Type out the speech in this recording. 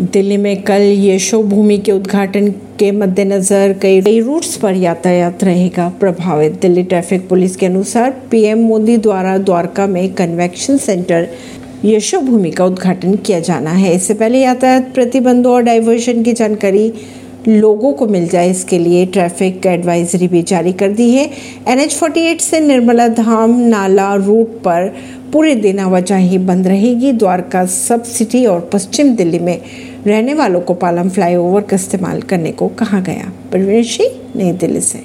दिल्ली में कल यशो भूमि के उद्घाटन के मद्देनजर कई कई रूट्स पर यातायात रहेगा प्रभावित। दिल्ली ट्रैफ़िक पुलिस के अनुसार पीएम मोदी द्वारा द्वारका में कन्वेक्शन सेंटर यशो भूमि का उद्घाटन किया जाना है। इससे पहले यातायात प्रतिबंधों और डाइवर्शन की जानकारी लोगों को मिल जाए इसके लिए ट्रैफ़िक एडवाइजरी भी जारी कर दी है। एन एच से निर्मला धाम नाला रूट पर पूरे दिन आवाजाही बंद रहेगी। द्वारका सब सिटी और पश्चिम दिल्ली में रहने वालों को पालम फ्लाईओवर का इस्तेमाल करने को कहा गया। परवीन नई दिल्ली से।